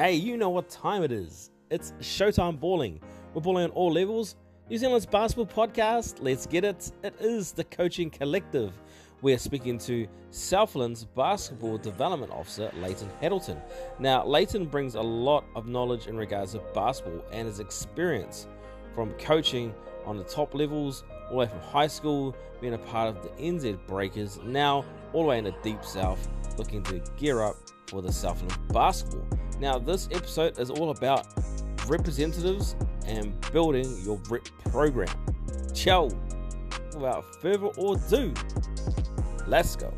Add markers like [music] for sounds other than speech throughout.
Hey, you know what time it is. It's Showtime Balling. We're balling on all levels. New Zealand's basketball podcast. Let's get it. It is the Coaching Collective. We're speaking to Southland's basketball development officer, Leyton Haddleton. Now, Leyton brings a lot of knowledge in regards to basketball and his experience from coaching on the top levels, all the way from high school, being a part of the NZ Breakers, now all the way in the deep south, looking to gear up for the Southland basketball. Now, this episode is all about representatives and building your rep program. Ciao! Without further ado, let's go.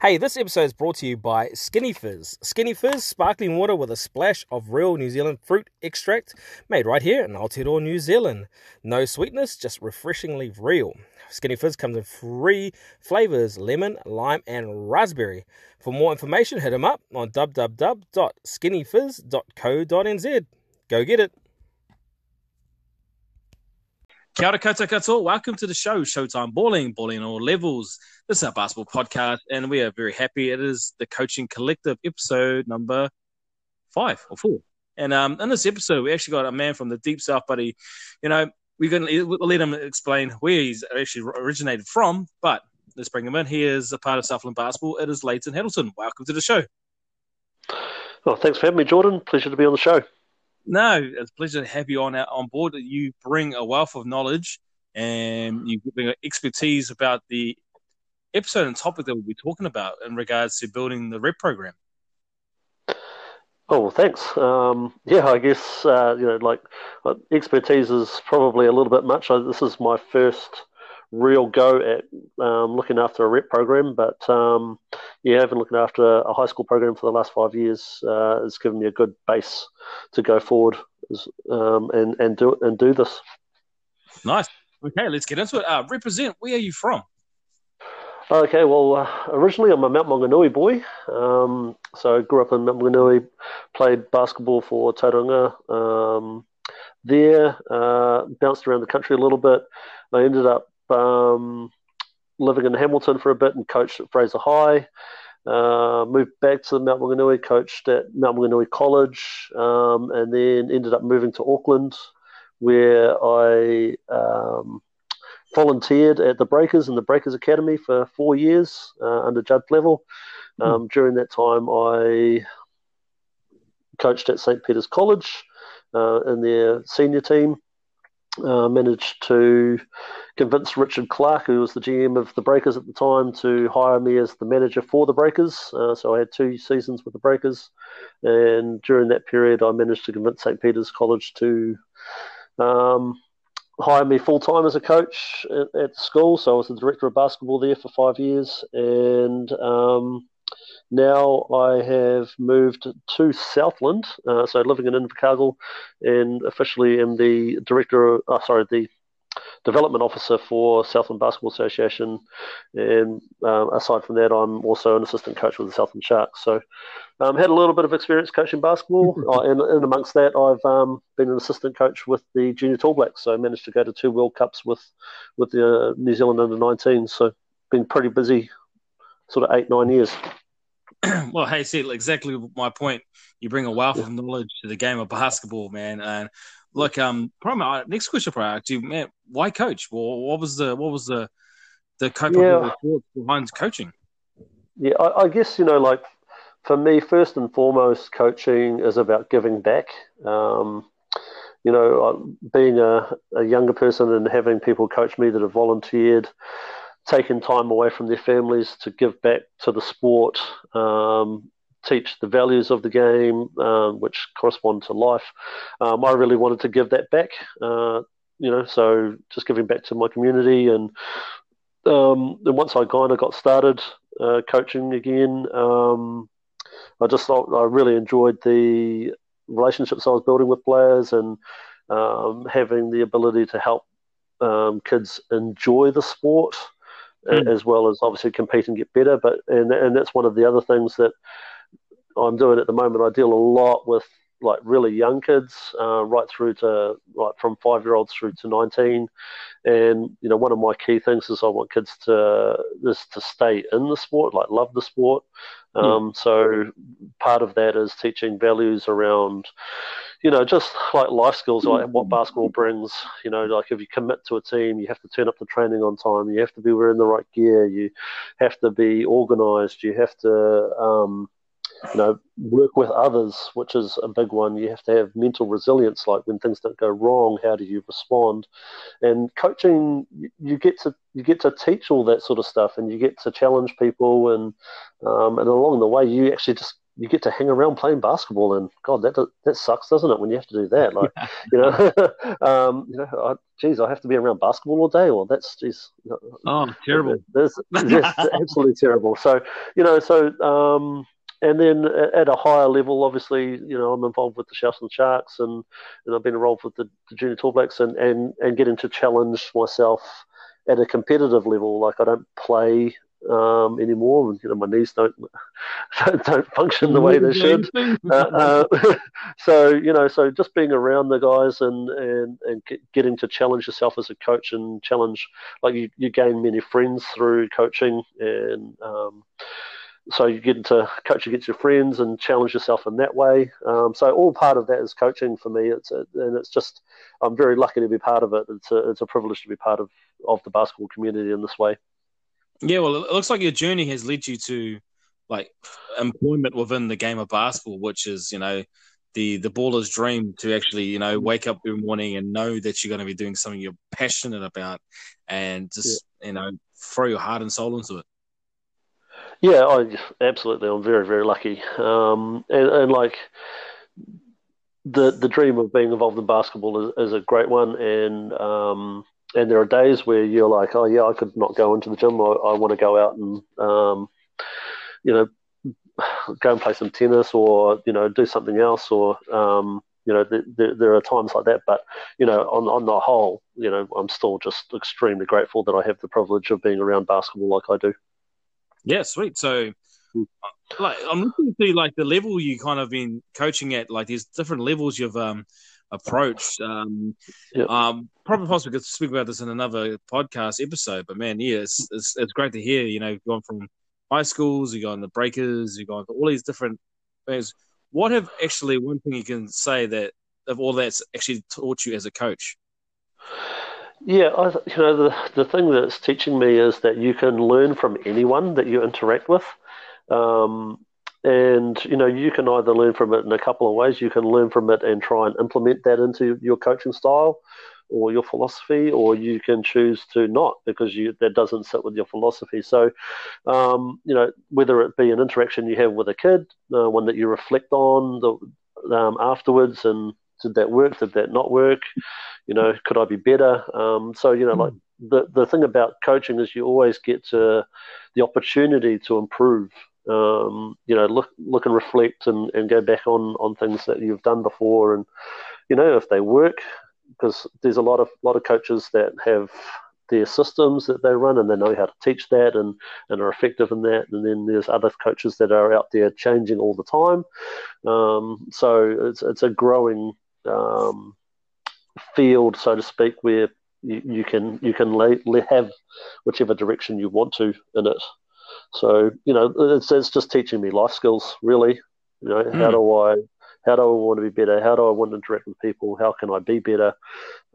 Hey, this episode is brought to you by Skinny Fizz. Skinny Fizz, sparkling water with a splash of real New Zealand fruit extract, made right here in Aotearoa, New Zealand. No sweetness, just refreshingly real. Skinny Fizz comes in three flavors lemon, lime, and raspberry. For more information, hit them up on www.skinnyfizz.co.nz. Go get it. Kia ora koutou katoa. Welcome to the show, Showtime Balling, Balling on all levels. This is our basketball podcast, and we are very happy. It is the Coaching Collective episode number five or four. And um, in this episode, we actually got a man from the deep south, buddy. You know, we're going to let him explain where he's actually originated from, but let's bring him in. He is a part of Southland basketball. It is Leyton Haddleton. Welcome to the show. Well, thanks for having me, Jordan. Pleasure to be on the show. No, it's a pleasure to have you on on board. You bring a wealth of knowledge and you bring expertise about the episode and topic that we'll be talking about in regards to building the REP program. Oh well, thanks. Um, yeah, I guess uh, you know, like uh, expertise is probably a little bit much. I, this is my first real go at um, looking after a rep program, but um, yeah, having looking after a high school program for the last five years uh, has given me a good base to go forward um, and and do and do this. Nice. Okay, let's get into it. Uh, represent. Where are you from? Okay, well, uh, originally I'm a Mount Maunganui boy. Um, so I grew up in Mount Maunganui, played basketball for Tauranga. Um, there, uh, bounced around the country a little bit. I ended up um, living in Hamilton for a bit and coached at Fraser High. Uh, moved back to Mount Maunganui, coached at Mount Maunganui College, um, and then ended up moving to Auckland, where I um, volunteered at the Breakers and the Breakers Academy for four years uh, under Judd Flavell. Hmm. Um, During that time, I coached at St. Peter's College uh, in their senior team. Uh, managed to convince Richard Clarke, who was the GM of the Breakers at the time, to hire me as the manager for the Breakers. Uh, so I had two seasons with the Breakers, and during that period, I managed to convince St. Peter's College to um, hired me full time as a coach at, at, school. So I was the director of basketball there for five years, and um, now I have moved to Southland. Uh, so living in Invercargill, and officially am the director. Of, oh, sorry, the development officer for Southland Basketball Association, and um, aside from that, I'm also an assistant coach with the Southland Sharks. So, um, had a little bit of experience coaching basketball, [laughs] uh, and, and, amongst that, I've um, been an assistant coach with the Junior Tall Blacks. So, I managed to go to two World Cups with with the uh, New Zealand under 19. So, been pretty busy, sort of eight nine years. [clears throat] well, hey, see, exactly my point. You bring a wealth yeah. of knowledge to the game of basketball, man, and Look, um, probably my next question for you, man, why coach? Well, what was the what was the the yeah. behind coaching? Yeah, I, I, guess you know, like for me, first and foremost, coaching is about giving back. Um, you know, being a, a younger person and having people coach me that have volunteered, taken time away from their families to give back to the sport, um, teach the values of the game, um, which correspond to life. Um, I really wanted to give that back, uh, you know, so just giving back to my community. And um, then once I kind of got started uh, coaching again, um, I just thought I really enjoyed the relationships I was building with players and um, having the ability to help kids enjoy the sport. Mm. As well as obviously compete and get better, but and and that's one of the other things that I'm doing at the moment. I deal a lot with like really young kids, uh, right through to like from five year olds through to nineteen. And you know, one of my key things is I want kids to is to stay in the sport, like love the sport. Hmm. Um, So part of that is teaching values around, you know, just like life skills, like what basketball brings. You know, like if you commit to a team, you have to turn up to training on time. You have to be wearing the right gear. You have to be organised. You have to um, you know, work with others, which is a big one. You have to have mental resilience, like when things don't go wrong, how do you respond? And coaching, you get to you get to teach all that sort of stuff, and you get to challenge people, and um, and along the way, you actually just you get to hang around playing basketball, and God, that that sucks, doesn't it? When you have to do that, [laughs] like you know, [laughs] um, you know, I, geez, I have to be around basketball all day. Well, that's geez, oh, terrible. That's, that's [laughs] absolutely terrible. So you know, so um, and then at a higher level, obviously, you know, I'm involved with the Southland Sharks and, sharks and I've been involved with the, the Junior Tall Blacks and, and, and getting to challenge myself at a competitive level. Like I don't play um, anymore. You know, my knees [laughs] don't don't function the way they should. [laughs] Uh, uh, [laughs] so you know, so just being around the guys and and and getting to challenge yourself as a coach and challenge, like you, you gain many friends through coaching and. Um, so you get into coach against your friends and challenge yourself in that way. Um, so all part of that is coaching for me. It's a, and it's just I'm very lucky to be part of it. It's a it's a privilege to be part of of the basketball community in this way. Yeah, well, it looks like your journey has led you to like employment within the game of basketball, which is you know the the baller's dream to actually you know wake up every morning and know that you're going to be doing something you're passionate about and just yeah. you know throw your heart and soul into it. Yeah, I absolutely. I'm very, very lucky. Um, and, and like the the dream of being involved in basketball is, is a great one, and um, and there are days where you're like, oh yeah, I could not go into the gym. I, I want to go out and um, you know go and play some tennis or you know do something else or um, you know the, the, there are times like that. But you know on on the whole, you know I'm still just extremely grateful that I have the privilege of being around basketball like I do. Yeah, sweet. So, hmm. like, I'm looking to see like the level you kind of been coaching at. Like, there's different levels you've um approached. Um, yep. um, probably possibly could speak about this in another podcast episode. But man, yeah, it's it's, it's great to hear. You know, you've gone from high schools, you have gone the breakers, you have gone to all these different things. What have actually one thing you can say that of all that's actually taught you as a coach? Yeah, I, you know, the, the thing that's teaching me is that you can learn from anyone that you interact with. Um, and, you know, you can either learn from it in a couple of ways. You can learn from it and try and implement that into your coaching style or your philosophy, or you can choose to not because you that doesn't sit with your philosophy. So, um, you know, whether it be an interaction you have with a kid, uh, one that you reflect on the, um, afterwards, and did that work? Did that not work? You know, could I be better? Um, so you know, like the the thing about coaching is you always get to the opportunity to improve. Um, you know, look look and reflect and, and go back on on things that you've done before, and you know if they work, because there's a lot of lot of coaches that have their systems that they run and they know how to teach that and, and are effective in that. And then there's other coaches that are out there changing all the time. Um, so it's, it's a growing um, field, so to speak, where you, you can you can lay, have whichever direction you want to in it. So you know, it's, it's just teaching me life skills, really. You know, mm. how hmm. do I how do I want to be better? How do I want to interact with people? How can I be better?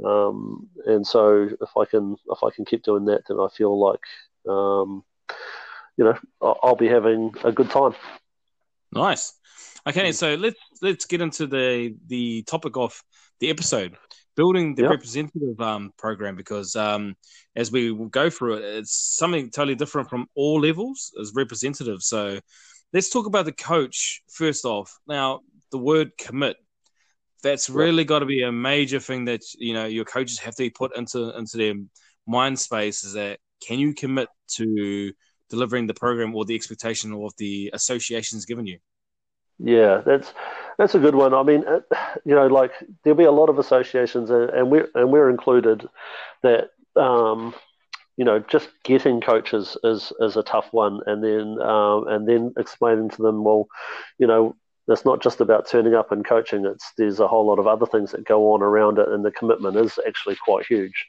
Um, and so if I can if I can keep doing that, then I feel like um, you know I'll be having a good time. Nice. Okay, so let's let's get into the the topic of the episode, building the yep. representative um, program, because um, as we go through it, it's something totally different from all levels as representative. So let's talk about the coach first off. Now, the word commit. That's really got to be a major thing that you know your coaches have to put into into their mind space. Is that can you commit to delivering the program or the expectation of the associations given you? Yeah, that's that's a good one. I mean, you know, like there'll be a lot of associations, and we're and we're included. That um, you know, just getting coaches is is a tough one, and then um, and then explaining to them, well, you know, it's not just about turning up and coaching. It's there's a whole lot of other things that go on around it, and the commitment is actually quite huge.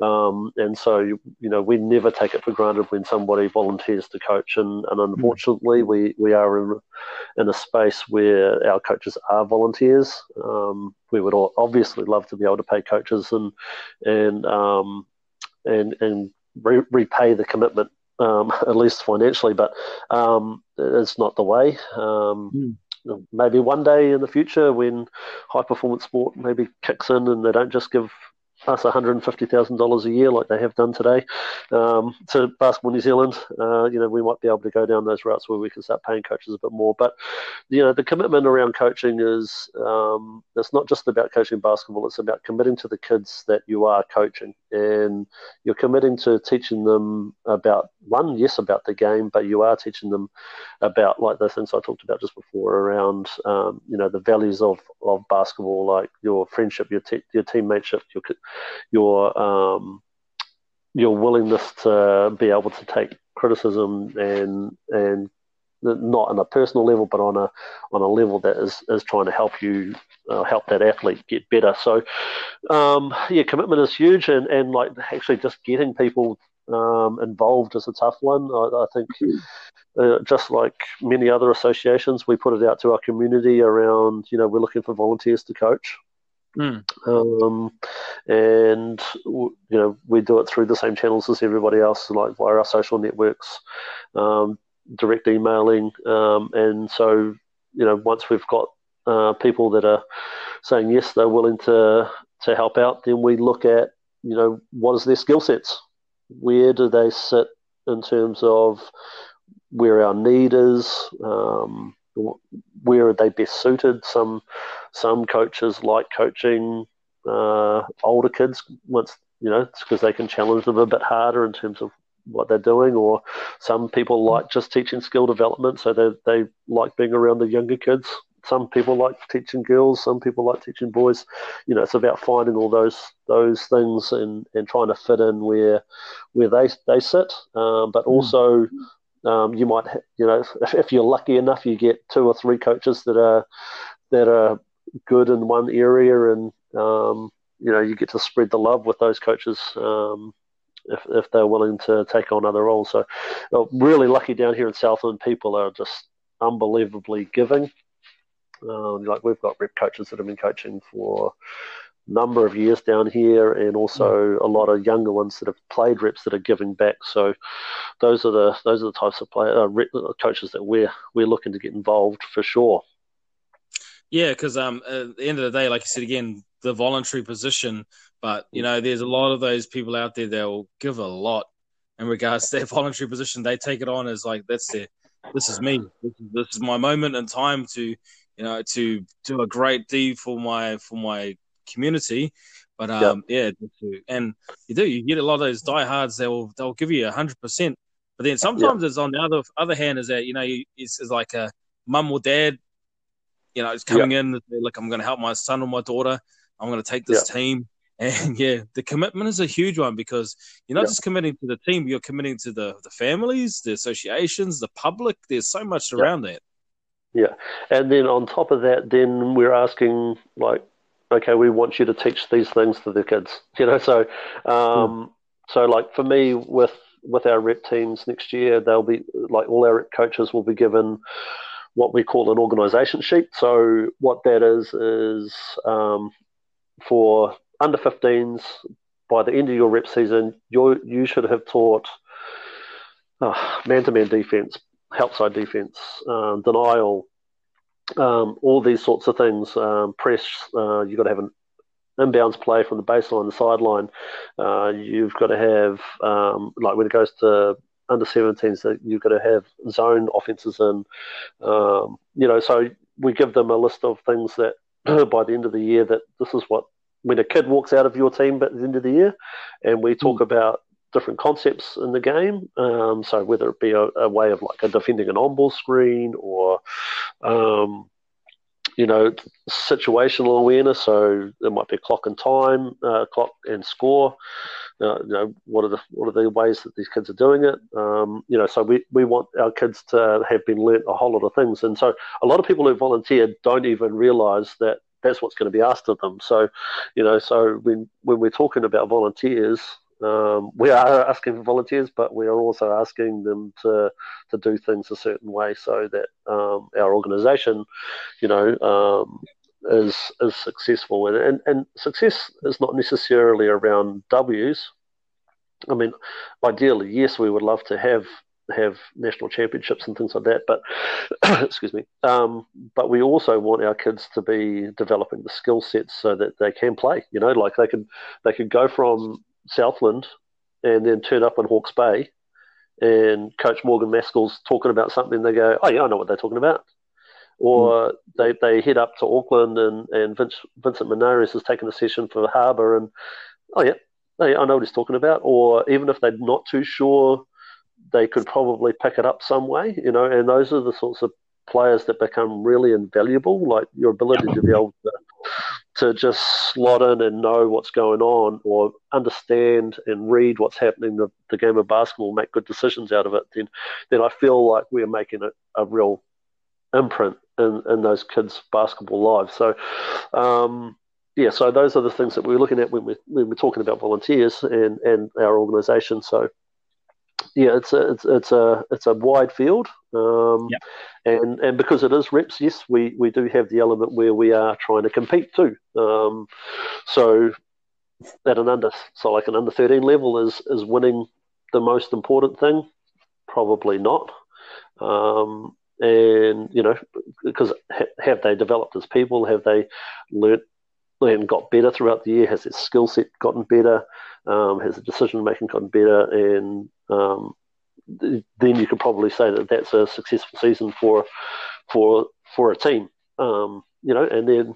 Um, and so you, you, know we never take it for granted when somebody volunteers to coach, and, and unfortunately we we are in in a space where our coaches are volunteers. Um, we would all obviously love to be able to pay coaches and and um, and and re- repay the commitment um, [laughs] at least financially, but um, it's not the way. Mm. Maybe one day in the future, when high performance sport maybe kicks in and they don't just give us $150,000 a year like they have done today um, to Basketball New Zealand, uh, you know, we might be able to go down those routes where we can start paying coaches a bit more. But, you know, the commitment around coaching is um, it's not just about coaching basketball, it's about committing to the kids that you are coaching. And you're committing to teaching them about, one, yes, about the game, but you are teaching them about, like the things I talked about just before around, um, you know, the values of, of basketball, like your friendship, your, te- your teammateship, your your um, your willingness to be able to take criticism and and not on a personal level, but on a on a level that is, is trying to help you uh, help that athlete get better. So, um, yeah, commitment is huge, and, and like actually just getting people um, involved is a tough one. I, I think uh, just like many other associations, we put it out to our community around. You know, we're looking for volunteers to coach. Mm. Um, and you know we do it through the same channels as everybody else, like via our social networks, um, direct emailing, um, and so you know once we've got uh, people that are saying yes, they're willing to to help out, then we look at you know what is their skill sets, where do they sit in terms of where our need is. Um, where are they best suited? Some some coaches like coaching uh, older kids once you know it's because they can challenge them a bit harder in terms of what they're doing, or some people like just teaching skill development, so they they like being around the younger kids. Some people like teaching girls, some people like teaching boys. You know, it's about finding all those those things and, and trying to fit in where where they they sit, um, but hmm. also um, you might, you know, if, if, you're lucky enough, you get two or three coaches that are that are good in one area, and um, you know, you get to spread the love with those coaches um, if if they're willing to take on other roles. So, really lucky down here in Southland, people are just unbelievably giving. Um, like we've got rep coaches that have been coaching for a number of years down here, and also mm. a lot of younger ones that have played reps that are giving back. So those are the those are the types of player, uh, rep, uh, coaches that we're we're looking to get involved for sure. Yeah, because um, at the end of the day, like you said again, the voluntary position, but you know, there's a lot of those people out there that will give a lot in regards to their [laughs] voluntary position. They take it on as like that's their this is me. This is, this is my moment in time to you know to do a great deed for my for my community. But um, yep. yeah, and you do you get a lot of those diehards. They'll they'll give you hundred percent. But then sometimes yep. it's on the other other hand is that you know it's, it's like a mum or dad, you know, it's coming yep. in like I'm going to help my son or my daughter. I'm going to take this team. And yeah, the commitment is a huge one because you're not just committing to the team, you're committing to the, the families, the associations, the public. There's so much around that. Yeah. And then on top of that, then we're asking like okay, we want you to teach these things to the kids. [laughs] You know, so um, so like for me with with our rep teams next year, they'll be like all our rep coaches will be given what we call an organisation sheet. So what that is is um, for under 15s by the end of your rep season, you you should have taught man to man defense, help side defense, um, denial, um, all these sorts of things. Um, press, uh, you've got to have an inbounds play from the baseline, the sideline. Uh, you've got to have, um, like when it goes to under 17s, that you've got to have zone offenses in. Um, you know, so we give them a list of things that [clears throat] by the end of the year that this is what when a kid walks out of your team at the end of the year, and we talk mm. about different concepts in the game. Um, so whether it be a, a, way of like a defending an on-ball screen or, um, you know, situational awareness. So there might be clock and time, uh, clock and score. uh, you know, what are the what are the ways that these kids are doing it? Um, you know, so we, we want our kids to have been learnt a whole lot of things, and so a lot of people who volunteer don't even realise that that's what's going to be asked of them. So, you know, so when when we're talking about volunteers, um, we are asking for volunteers, but we are also asking them to to do things a certain way so that um, our organisation, you know, um, is is successful. And, and and success is not necessarily around W's. I mean, ideally, yes, we would love to have have national championships and things like that. But [coughs] excuse me. Um, but we also want our kids to be developing the skill sets so that they can play. You know, like they could they could go from Southland and then turn up in Hawke's Bay and Coach Morgan Maskell's talking about something, they go, Oh, yeah, I know what they're talking about. Or mm. they, they head up to Auckland and, and Vince, Vincent Menares has taken a session for Harbour and, Oh, yeah, I know what he's talking about. Or even if they're not too sure, they could probably pick it up some way, you know, and those are the sorts of players that become really invaluable, like your ability to be able to to just slot in and know what's going on or understand and read what's happening the, the game of basketball, make good decisions out of it, then then I feel like we're making a, a real imprint in, in those kids' basketball lives. So, um, yeah, so those are the things that we're looking at when we're, when we're talking about volunteers and, and our organisation. So, yeah, it's a it's, it's a it's a wide field, um, yep. and and because it is reps, yes, we, we do have the element where we are trying to compete too. Um, so at an under so like an under thirteen level is is winning the most important thing? Probably not. Um, and you know, because ha- have they developed as people? Have they learnt and got better throughout the year? Has their skill set gotten better? Um, has the decision making gotten better? And um, th- then you could probably say that that's a successful season for for for a team. Um, you know, and then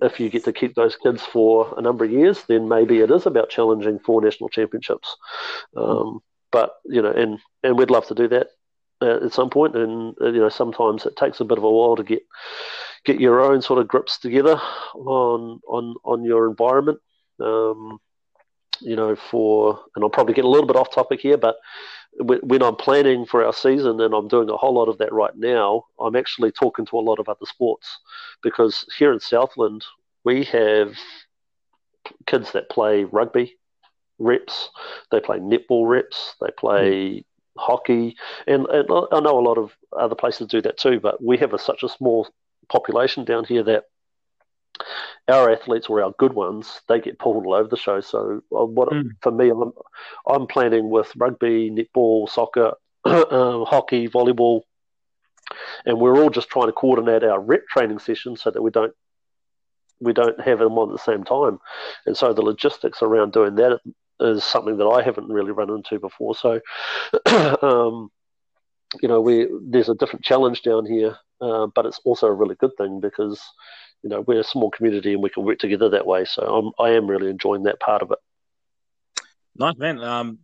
if you get to keep those kids for a number of years, then maybe it is about challenging for national championships. Um, but you know, and and we'd love to do that at some point. point, and you know, sometimes it takes a bit of a while to get get your own sort of grips together on on on your environment. Um, you know, for and I'll probably get a little bit off topic here, but when I'm planning for our season and I'm doing a whole lot of that right now, I'm actually talking to a lot of other sports because here in Southland we have kids that play rugby reps, they play netball reps, they play mm. hockey, and, and I know a lot of other places do that too. But we have a, such a small population down here that our athletes or our good ones, they get pulled all over the show. So uh, what mm. for me, I'm, I'm planning with rugby, netball, soccer, [clears throat] um, hockey, volleyball, and we're all just trying to coordinate our rep training sessions so that we don't we don't have them on at the same time. And so the logistics around doing that is something that I haven't really run into before. So, [clears throat] um, you know, we there's a different challenge down here, uh, but it's also a really good thing because you know we're a small community and we can work together that way. So I'm I am really enjoying that part of it. Nice man. Um,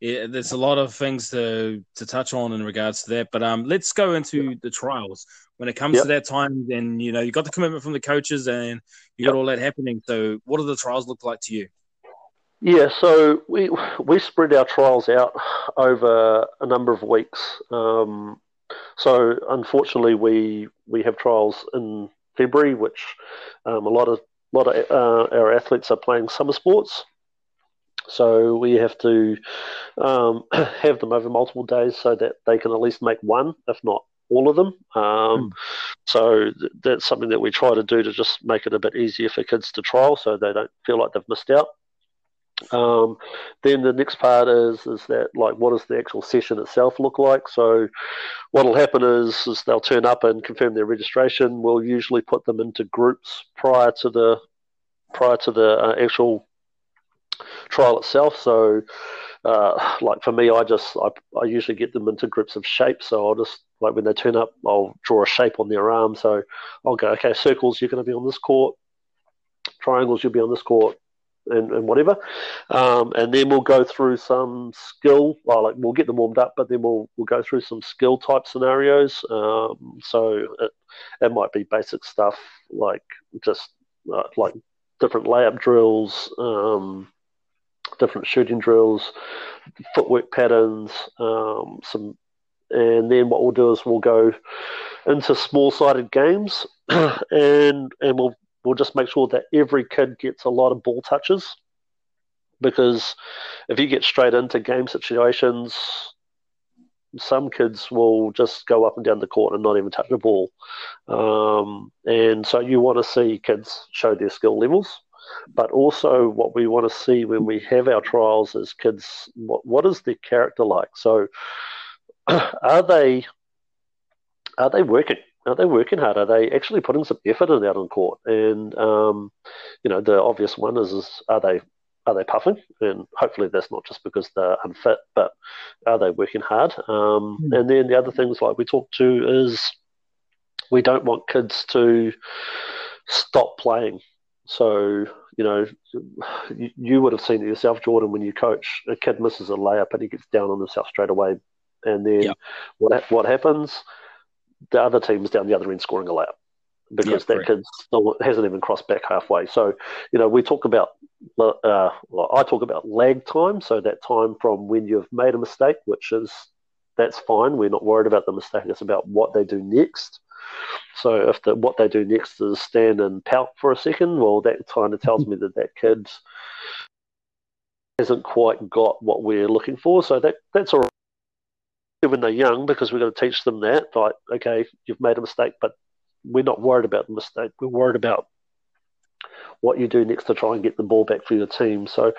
yeah, there's a lot of things to to touch on in regards to that, but um, let's go into the trials. When it comes yep. to that time, then you know you got the commitment from the coaches and you got all that happening. So, what do the trials look like to you? Yeah, so we we spread our trials out over a number of weeks. Um, so unfortunately, we we have trials in February, which um, a lot of a lot of uh, our athletes are playing summer sports. So we have to um, [clears throat] have them over multiple days so that they can at least make one, if not all of them. Um, mm. So th- that's something that we try to do to just make it a bit easier for kids to trial, so they don't feel like they've missed out. Um, then the next part is is that like what does the actual session itself look like? So what will happen is is they'll turn up and confirm their registration. We'll usually put them into groups prior to the prior to the uh, actual trial itself. So uh, like for me, I just I, I usually get them into groups of shapes. So I'll just like when they turn up, I'll draw a shape on their arm. So I'll go, okay, circles, you're going to be on this court. Triangles, you'll be on this court and, and whatever. Um, and then we'll go through some skill, well, like we'll get them warmed up, but then we'll we'll go through some skill type scenarios. Um, so it, it might be basic stuff like just uh, like different layup drills, um, different shooting drills, footwork patterns, um, some, and then what we'll do is we'll go into small-sided games, [clears throat] and and we'll we'll just make sure that every kid gets a lot of ball touches, because if you get straight into game situations, some kids will just go up and down the court and not even touch the ball. Um, and so you want to see kids show their skill levels. But also, what we want to see when we have our trials is kids, what, what is their character like? So, [clears throat] are they are they working? Are they working hard? Are they actually putting some effort in out on court? And um, you know, the obvious one is, is are they are they puffing? And hopefully that's not just because they're unfit, but are they working hard? Um, mm. And then the other things like we talked to is we don't want kids to stop playing. So, you know, you, you would have seen it yourself, Jordan, when you coach, a kid misses a layup and he gets down on himself straight away. And then yep. what, what happens? The other team's down the other end scoring a layup because that kid still hasn't even crossed back halfway. So, you know, we talk about, uh, well, I talk about lag time. So that time from when you've made a mistake, which is that's fine. We're not worried about the mistake. It's about what they do next. So if the, what they do next is stand and pout for a second, well, that kind of tells [laughs] me that that kid hasn't quite got what we're looking for. So that that's all right when they're young because we've got to teach them that. Like, okay, you've made a mistake, but we're not worried about the mistake. We're worried about what you do next to try and get the ball back for your team. So,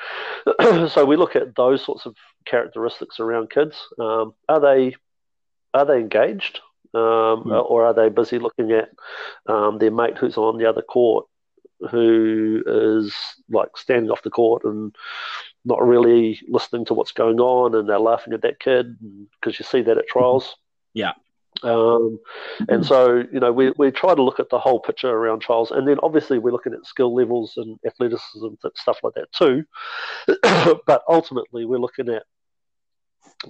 [clears throat] so we look at those sorts of characteristics around kids. Um, are they are they engaged, um, mm. or are they busy looking at um, their mate who's on the other court, who is like standing off the court and not really listening to what's going on, and they're laughing at that kid because you see that at trials. [laughs] Yeah. Um, and so, you know, we, we try to look at the whole picture around trials. And then obviously we're looking at skill levels and athleticism, and stuff like that too. [coughs] but ultimately, we're looking at,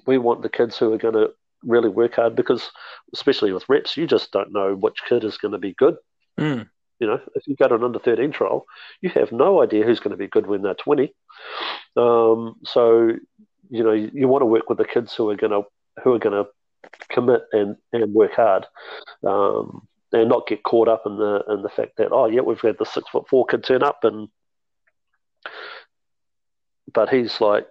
we want the kids who are going to really work hard because, especially with reps, you just don't know which kid is going to be good. Mm. You know, if you go to an under 13 trial, you have no idea who's going to be good when they're 20. Um, so, you know, you, you want to work with the kids who are going to who are going to commit and, and work hard, um, and not get caught up in the in the fact that oh yeah we've had the six foot four kid turn up and but he's like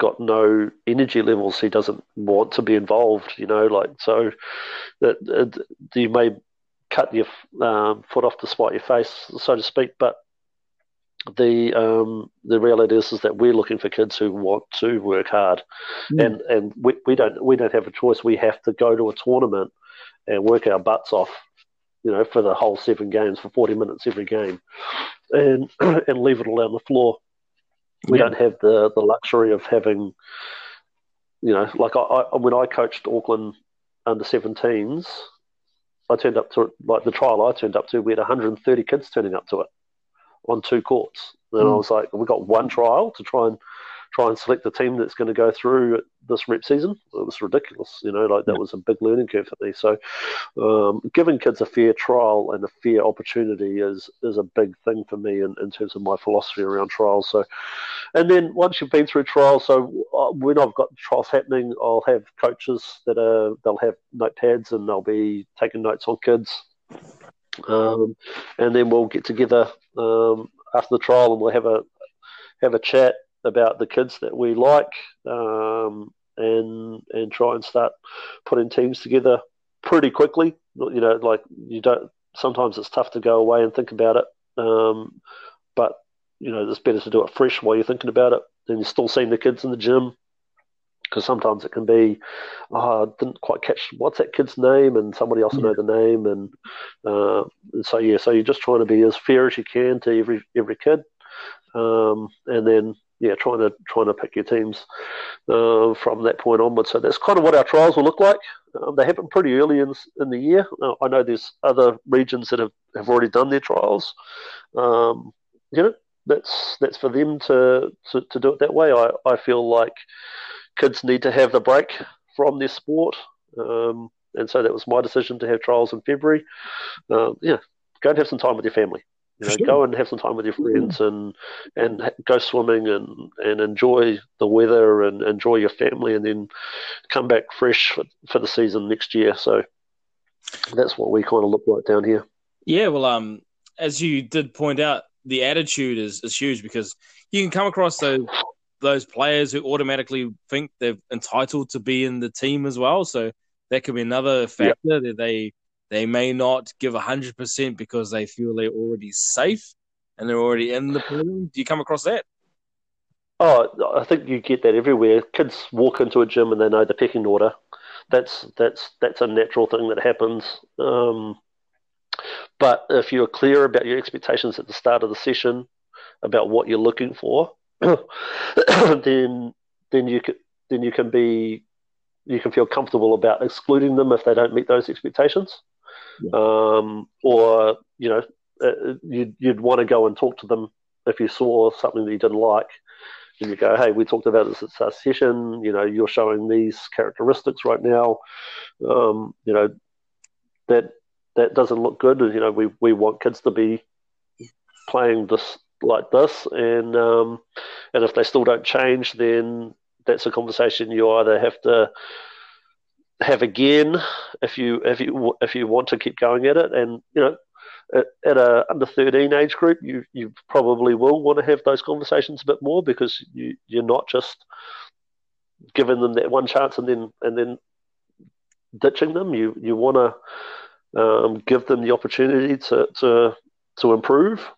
got no energy levels. He doesn't want to be involved. You know, like so that uh, you may cut your um, foot off to spite your face, so to speak, but the um, the reality is, is that we're looking for kids who want to work hard, mm. and and we, we don't we don't have a choice. We have to go to a tournament and work our butts off, you know, for the whole seven games for forty minutes every game, and [clears throat] and leave it all on the floor. We yeah. don't have the the luxury of having, you know, like I, I when I coached Auckland under 17s, I turned up to like the trial I turned up to. We had 130 kids turning up to it on two courts. And mm. I hmm. was like, we got one trial to try and try and select the team that's going to go through this rep season. It was ridiculous, you know, like that was a big learning curve for me. So, um, giving kids a fair trial and a fair opportunity is is a big thing for me in, in terms of my philosophy around trials. So, and then once you've been through trials, so uh, when I've got trials happening, I'll have coaches that are they'll have notepads and they'll be taking notes on kids. Um, and then we'll get together um, after the trial and we'll have a have a chat about the kids that we like um, and and try and start putting teams together pretty quickly. You know, like you don't. Sometimes it's tough to go away and think about it, um, but you know, it's better to do it fresh while you're thinking about it. Then you're still seeing the kids in the gym because sometimes it can be, oh, I didn't quite catch what's that kid's name, and somebody else will know the name, and, uh, and so yeah, so you're just trying to be as fair as you can to every every kid, um, and then yeah, trying to trying to pick your teams uh, from that point onward. So that's kind of what our trials will look like. Um, they happen pretty early in in the year. I know there's other regions that have, have already done their trials. Um, you know, that's that's for them to, to, to do it that way. I, I feel like kids need to have the break from their sport. Um, and so that was my decision to have trials in February. Um, yeah, go and have some time with your family. You know, sure. go and have some time with your friends and and go swimming and, and enjoy the weather and enjoy your family, and then come back fresh for, for the season next year. So that's what we kind of look like down here. Yeah, well, um, as you did point out, the attitude is, is huge because you can come across those those players who automatically think they're entitled to be in the team as well. So that could be another factor that they they may not give hundred percent because they feel they're already safe and they're already in the pool. Do you come across that? Oh, I think you get that everywhere. Kids walk into a gym and they know the pecking order. That's that's that's a natural thing that happens. Um, but if you're clear about your expectations at the start of the session, about what you're looking for, [coughs] then then you can then you can be you can feel comfortable about excluding them if they don't meet those expectations, um, or you know uh, you'd, you'd want to go and talk to them if you saw something that you didn't like, and you go, hey, we talked about this at our session. You know, you're showing these characteristics right now. Um, you know that that doesn't look good. And You know, we we want kids to be playing this like this, and um, and if they still don't change, then that's a conversation you either have to have again if you if you if you want to keep going at it, and you know. At, a under thirteen age group, you you probably will want to have those conversations a bit more because you you're not just giving them that one chance and then and then ditching them. You you want to um, give them the opportunity to, to to improve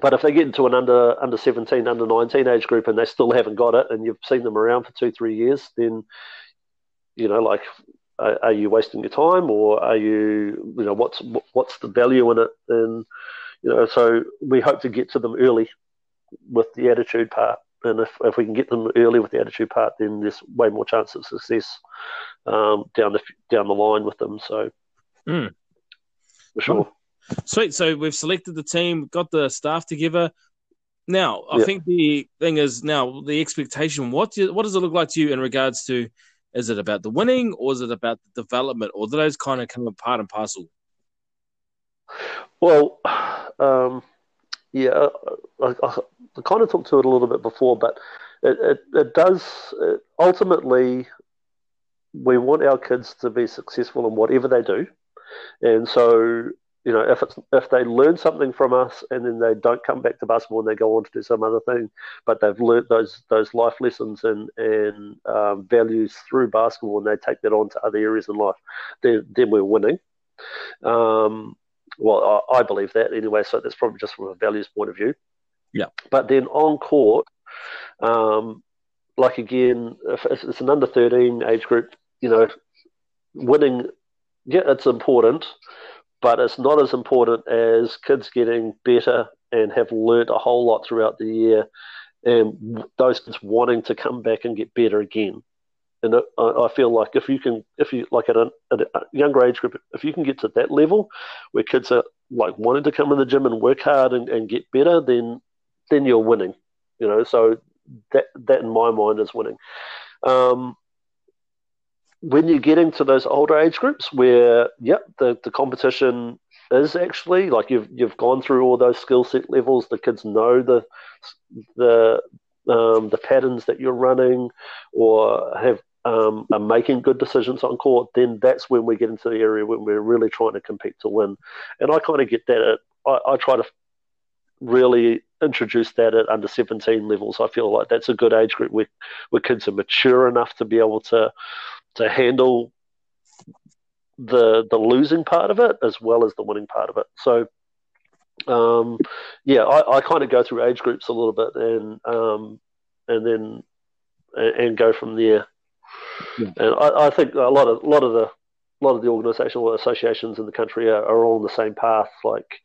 but if they get into an under under 17, under 19 age group and they still haven't got it, and you've seen them around for two, three years, then you know, like, are, are you wasting your time, or are you, you know, what's what's the value in it? And you know, so we hope to get to them early with the attitude part, and if if we can get them early with the attitude part, then there's way more chance of success um, down the down the line with them. So, mm. for sure. Sweet. So we've selected the team, got the staff together. Now, I yep. think the thing is now the expectation. What do, what does it look like to you in regards to? Is it about the winning, or is it about the development, or do those kind of come part and parcel? Well, um, yeah, I, I, I, kind of talked to it a little bit before, but it, it, it does it, ultimately. We want our kids to be successful in whatever they do, and so you know, if it's if they learn something from us and then they don't come back to basketball and they go on to do some other thing, but they've learned those those life lessons and and um, values through basketball and they take that on to other areas in life, then then we're winning. Um, well, I, I believe that anyway. So that's probably just from a values point of view. Yeah. But then on court, um, like again, if it's an under thirteen age group, you know, winning, yeah, it's important but it's not as important as kids getting better and have learnt a whole lot throughout the year, and those kids wanting to come back and get better again. And I feel like if you can, if you like at a, at a younger age group, if you can get to that level where kids are like wanting to come in the gym and work hard and, and get better, then then you're winning. You know, so that that in my mind is winning. Um, when you're getting to those older age groups where, yep, the, the competition is actually like you've you've gone through all those skill set levels. The kids know the the um, the patterns that you're running, or have um, are making good decisions on court. Then that's when we get into the area when we're really trying to compete to win. And I kind of get that. At, I, I try to really introduce that at under 17 levels. I feel like that's a good age group where, where kids are mature enough to be able to to handle the the losing part of it as well as the winning part of it. So um, yeah, I, I kind of go through age groups a little bit and um, and then and, and, go from there. Yeah. And I, I, think a lot of a lot of the a lot of the organisational associations in the country are, are, all on the same path. Like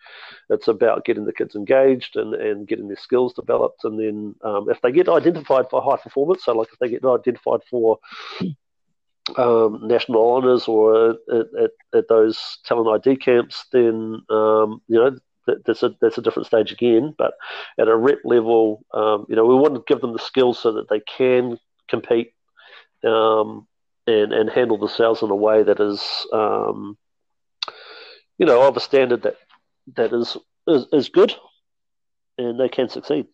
it's about getting the kids engaged and, and getting their skills developed, and then um, if they get identified for high performance, so like if they get identified for um, national honours or at, at, at, those talent ID camps, then um, you know that's a that's a different stage again. But at a rep level, um, you know, we want to give them the skills so that they can compete um, and and handle themselves in a way that is, um, you know, of a standard that that is is, is good, and they can succeed.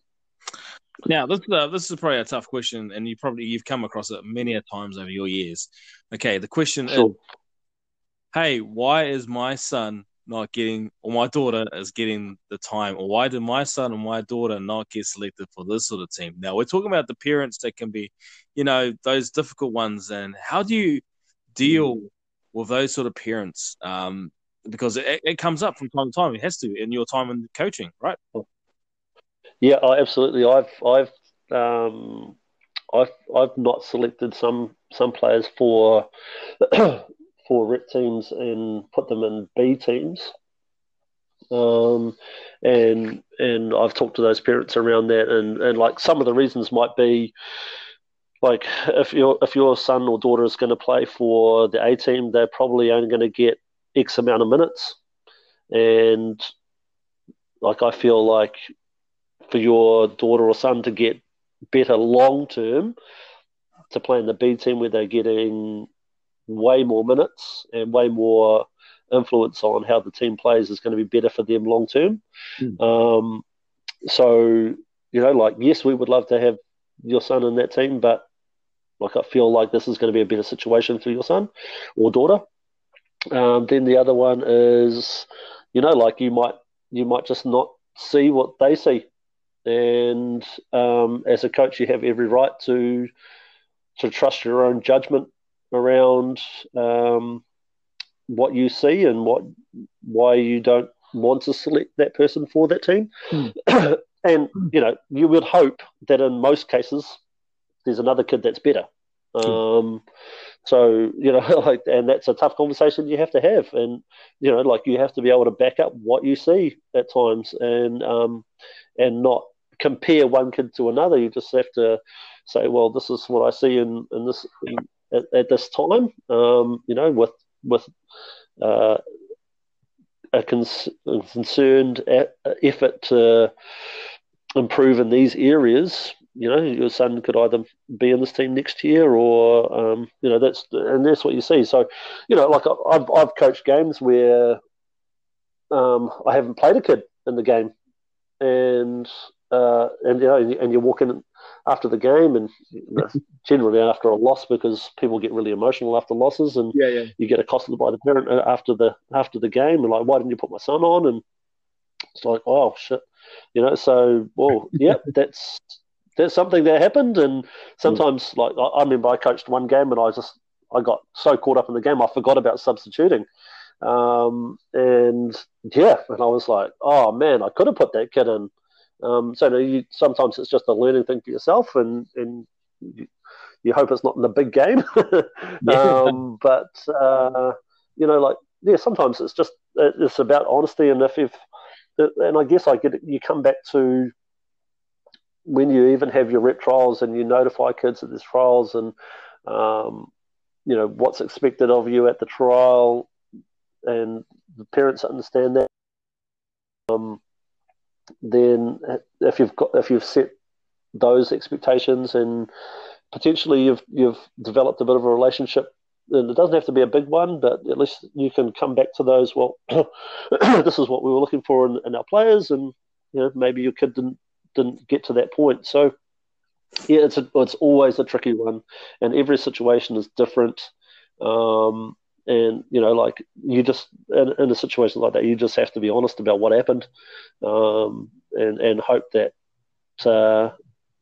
Now, this uh, this is probably a tough question, and you probably you've come across it many a times over your years. Okay, the question sure. is, hey, why is my son not getting, or my daughter is getting the time, or why did my son and my daughter not get selected for this sort of team? Now, we're talking about the parents that can be, you know, those difficult ones, and how do you deal mm. with those sort of parents? Um, because it, it comes up from time to time. It has to in your time in coaching, right? Yeah, absolutely. I've I've um, I've I've not selected some some players for [coughs] for rep teams and put them in B teams. Um, and and I've talked to those parents around that, and, and like some of the reasons might be like if your if your son or daughter is going to play for the A team, they're probably only going to get X amount of minutes, and like I feel like for your daughter or son to get better long term to play in the B team where they're getting way more minutes and way more influence on how the team plays is going to be better for them long term. Mm. Um, so, you know, like, yes, we would love to have your son in that team, but like, I feel like this is going to be a better situation for your son or daughter. Um, then the other one is, you know, like you might you might just not see what they see, and um, as a coach, you have every right to to trust your own judgment around um, what you see and what why you don't want to select that person for that team. Mm. [clears throat] and you know, you would hope that in most cases there's another kid that's better. Mm. Um, so you know, [laughs] like, and that's a tough conversation you have to have, and you know, like you have to be able to back up what you see at times, and um, and not compare one kid to another. You just have to say, well, this is what I see in in this in, at, at this time, um, you know, with with uh, a, cons- a, concerned effort to improve in these areas. You know, your son could either be in this team next year, or um, you know, that's and that's what you see. So, you know, like I've I've coached games where um, I haven't played a kid in the game, and uh, and you know, and you walk in after the game, and [laughs] generally after a loss because people get really emotional after losses, and yeah, yeah. you get accosted by the parent after the after the game, and like, why didn't you put my son on? And it's like, oh shit, you know. So, well, [laughs] yeah, that's that's something that happened, and sometimes, like, I, I remember I coached one game, and I just I got so caught up in the game, I forgot about substituting. Um, and yeah, and I was like, oh man, I could have put that kid in um, so you, sometimes it's just a learning thing for yourself, and and you, you hope it's not in the big game. [laughs] um, but uh, you know, like yeah, sometimes it's just it's about honesty, and if you've and I guess I get it, you come back to when you even have your rep trials and you notify kids that there's trials and um, you know what's expected of you at the trial, and the parents understand that. Um, then if you've got if you've set those expectations and potentially you've you've developed a bit of a relationship and it doesn't have to be a big one, but at least you can come back to those. Well, [coughs] this is what we were looking for in, in, our players, and you know maybe your kid didn't didn't get to that point. So yeah, it's a, it's always a tricky one, and every situation is different. Um, and you know, like you just in, in, a situation like that, you just have to be honest about what happened, um, and and hope that uh,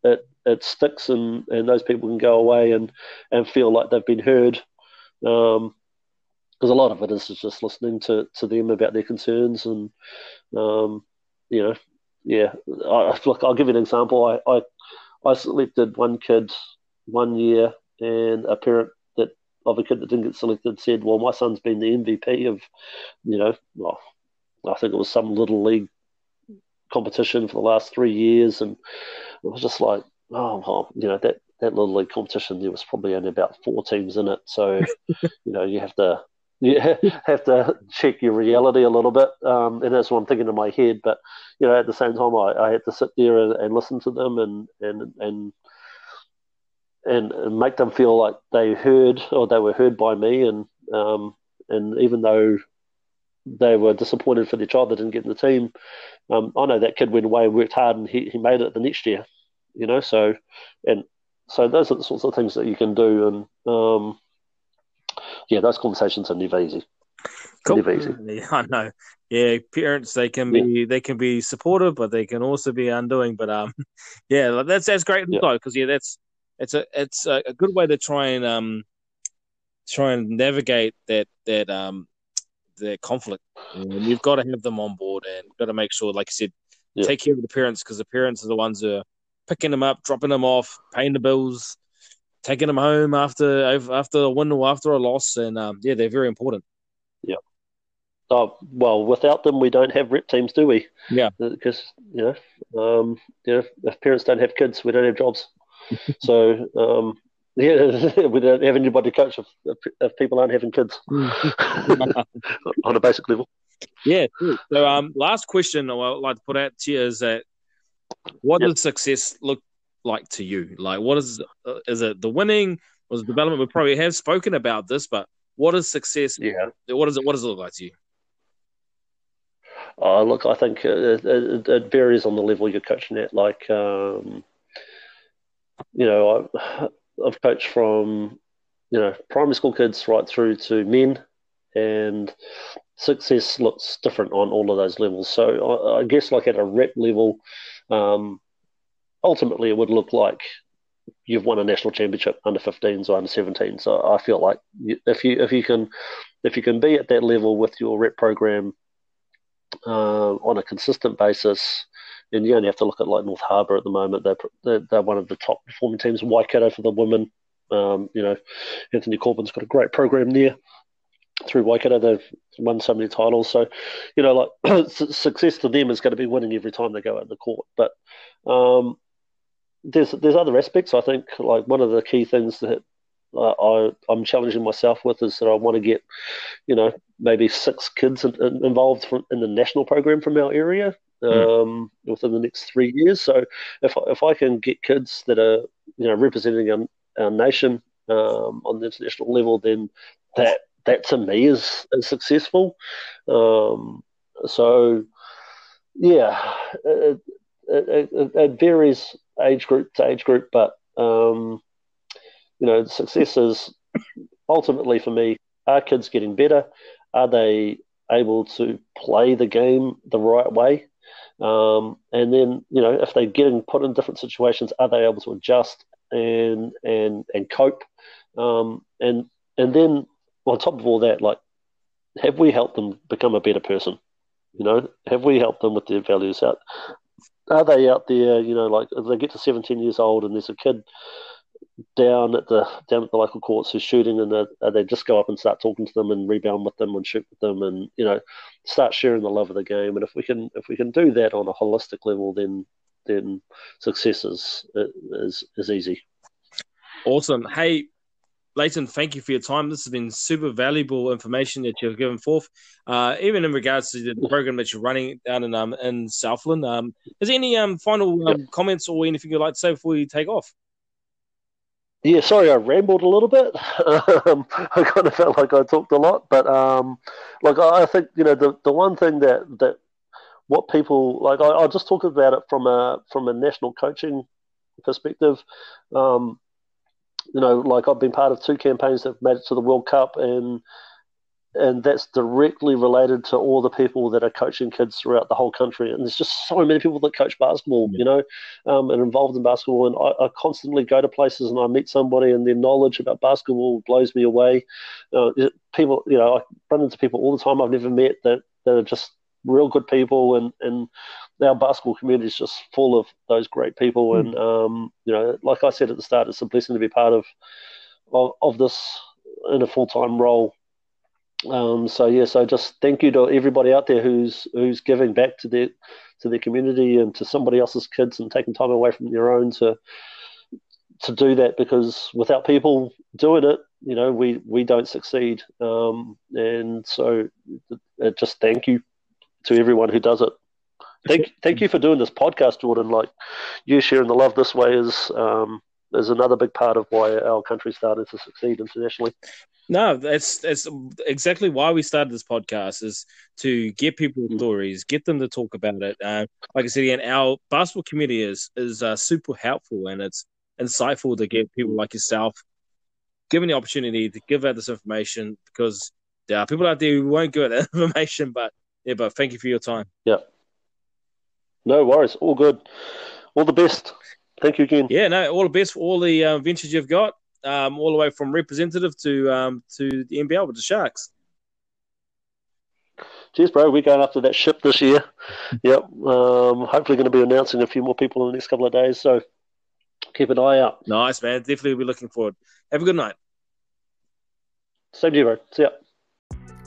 it it sticks and, and those people can go away and, and feel like they've been heard. Um, because a lot of it is just listening to, to them about their concerns and um, you know yeah I, look I'll give you an example I, I I selected one kid one year and a parent of a kid that didn't get selected said, "Well, my son's been the MVP of, you know, well, I think it was some little league competition for the last three years," and it was just like, oh, well, you know, that that little league competition there was probably only about four teams in it, so [laughs] you know, you have to. [laughs] You have to check your reality a little bit, um, and that's what I'm thinking in my head. But you know, at the same time, I, I had to sit there and, and listen to them and and and and, and make them feel like they heard or they were heard by me. And um, and even though they were disappointed for their child that didn't get in the team. Um, I know that kid went away and worked hard, and he, he made it the next year. You know, so and so those are the sorts of things that you can do, and um, yeah, those conversations are never easy. Cool. Never easy. [laughs] I know. Yeah, parents they can be yeah. they can be supportive, but they can also be undoing. But um, [laughs] yeah, that's that's great because yeah. yeah, that's it's a it's a, a, good way to try and um try and navigate that that um that conflict. And you've got to have them on board, and got to make sure, like you said, yeah. take care of the parents because the parents are the ones who are picking them up, dropping them off, paying the bills, taking them home after after a win or after a loss, and um, yeah, they're very important. Yeah. Oh well, without them, we don't have rep teams, do we? Yeah. Because you know, um, you know, if parents don't have kids, we don't have jobs. So um, yeah, [laughs] we don't have anybody to coach if, if people aren't having kids [laughs] on a basic level. Yeah. Cool. So, um, last question I'd like to put out to you is that what yep. does success look like to you? Like, what is uh, is it the winning? Was development? We probably have spoken about this, but what is success? Yeah. What is it? What does it look like to you? Oh, look, I think it, it, it varies on the level you're coaching at. Like, um, you know, I, I've coached from you know primary school kids right through to men, and success looks different on all of those levels. So I, I guess like at a rep level, um, ultimately it would look like you've won a national championship under 15s or under 17s. So I feel like if you if you can if you can be at that level with your rep program uh, on a consistent basis, and you only have to look at like North Harbour at the moment. They're, they're, they're one of the top performing teams. Waikato for the women. Um, you know, Anthony Corbin's got a great program there through Waikato. They've won so many titles. So, you know, like [clears throat] success to them is going to be winning every time they go out in the court. But um, there's there's other aspects. I think like one of the key things that uh, I I'm challenging myself with is that I want to get, you know, maybe six kids in, in, involved from, in the national program from our area. Hmm. um, mm. within the next three years. So if if I can get kids that are you know representing our, our nation um, on the international level, then that that to me is, is successful. Um, so yeah, it, it, it, it, varies age group to age group, but um, you know, success is ultimately for me: are kids getting better? Are they able to play the game the right way? Um, and then, you know, if they're getting put in different situations, are they able to adjust and and and cope? Um, and and then on top of all that, like, have we helped them become a better person? You know, have we helped them with their values out? Are they out there? You know, like they get to 17 years old and there's a kid down at the down at the local courts who's shooting, and they, they just go up and start talking to them and rebound with them and shoot with them, and you know start sharing the love of the game. And if we can if we can do that on a holistic level, then then success is is, is easy. Awesome. Hey, Leyton, thank you for your time. This has been super valuable information that you've given forth, uh, even in regards to the program that you're running down in um, in Southland. Um, is there any um, final um, yep. comments or anything you'd like to say before we take off? Yeah, sorry, I rambled a little bit. [laughs] Um, I kind of felt like I talked a lot, but um, like I think you know the the one thing that that what people like I, will just talk about it from a from a national coaching perspective. Um, you know, like I've been part of two campaigns that have made it to the World Cup, and and that's directly related to all the people that are coaching kids throughout the whole country. And there's just so many people that coach basketball, yeah. you know, um, and involved in basketball. And I, I, constantly go to places and I meet somebody, and their knowledge about basketball blows me away. Uh, people, you know, I run into people all the time I've never met that that are just real good people, and and our basketball community is just full of those great people. Mm. And um, you know, like I said at the start, it's a blessing to be part of of, of this in a full time role um, so yeah, so just thank you to everybody out there who's who's giving back to their to their community and to somebody else's kids and taking time away from their own to to do that because without people doing it, you know, we we don't succeed. Um, and so uh, just thank you to everyone who does it. Thank thank you for doing this podcast, Jordan. Like you sharing the love this way is um, is another big part of why our country started to succeed internationally. No, that's that's exactly why we started this podcast is to get people stories, get them to talk about it. Uh, like I said, again, our basketball community is is uh, super helpful and it's insightful to get people like yourself given the opportunity to give out this information because there are people out there who won't give out that [laughs] information. But yeah, but thank you for your time. Yeah, no worries. All good. All the best. Thank you again. Yeah, no, all the best for all the uh, ventures you've got, um, all the way from representative to um, to the NBL with the Sharks. Cheers, bro. We're going after that ship this year. [laughs] Yep. Um, hopefully, going to be announcing a few more people in the next couple of days. So keep an eye out. Nice, man. Definitely be looking forward. Have a good night. Same to you, bro. See ya.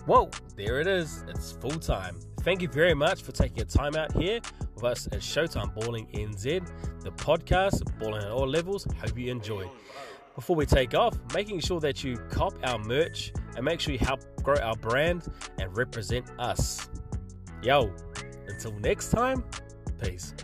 Whoa, there it is. It's full time. Thank you very much for taking your time out here with us at Showtime Balling NZ, the podcast, balling at all levels. Hope you enjoy. Before we take off, making sure that you cop our merch and make sure you help grow our brand and represent us. Yo, until next time, peace.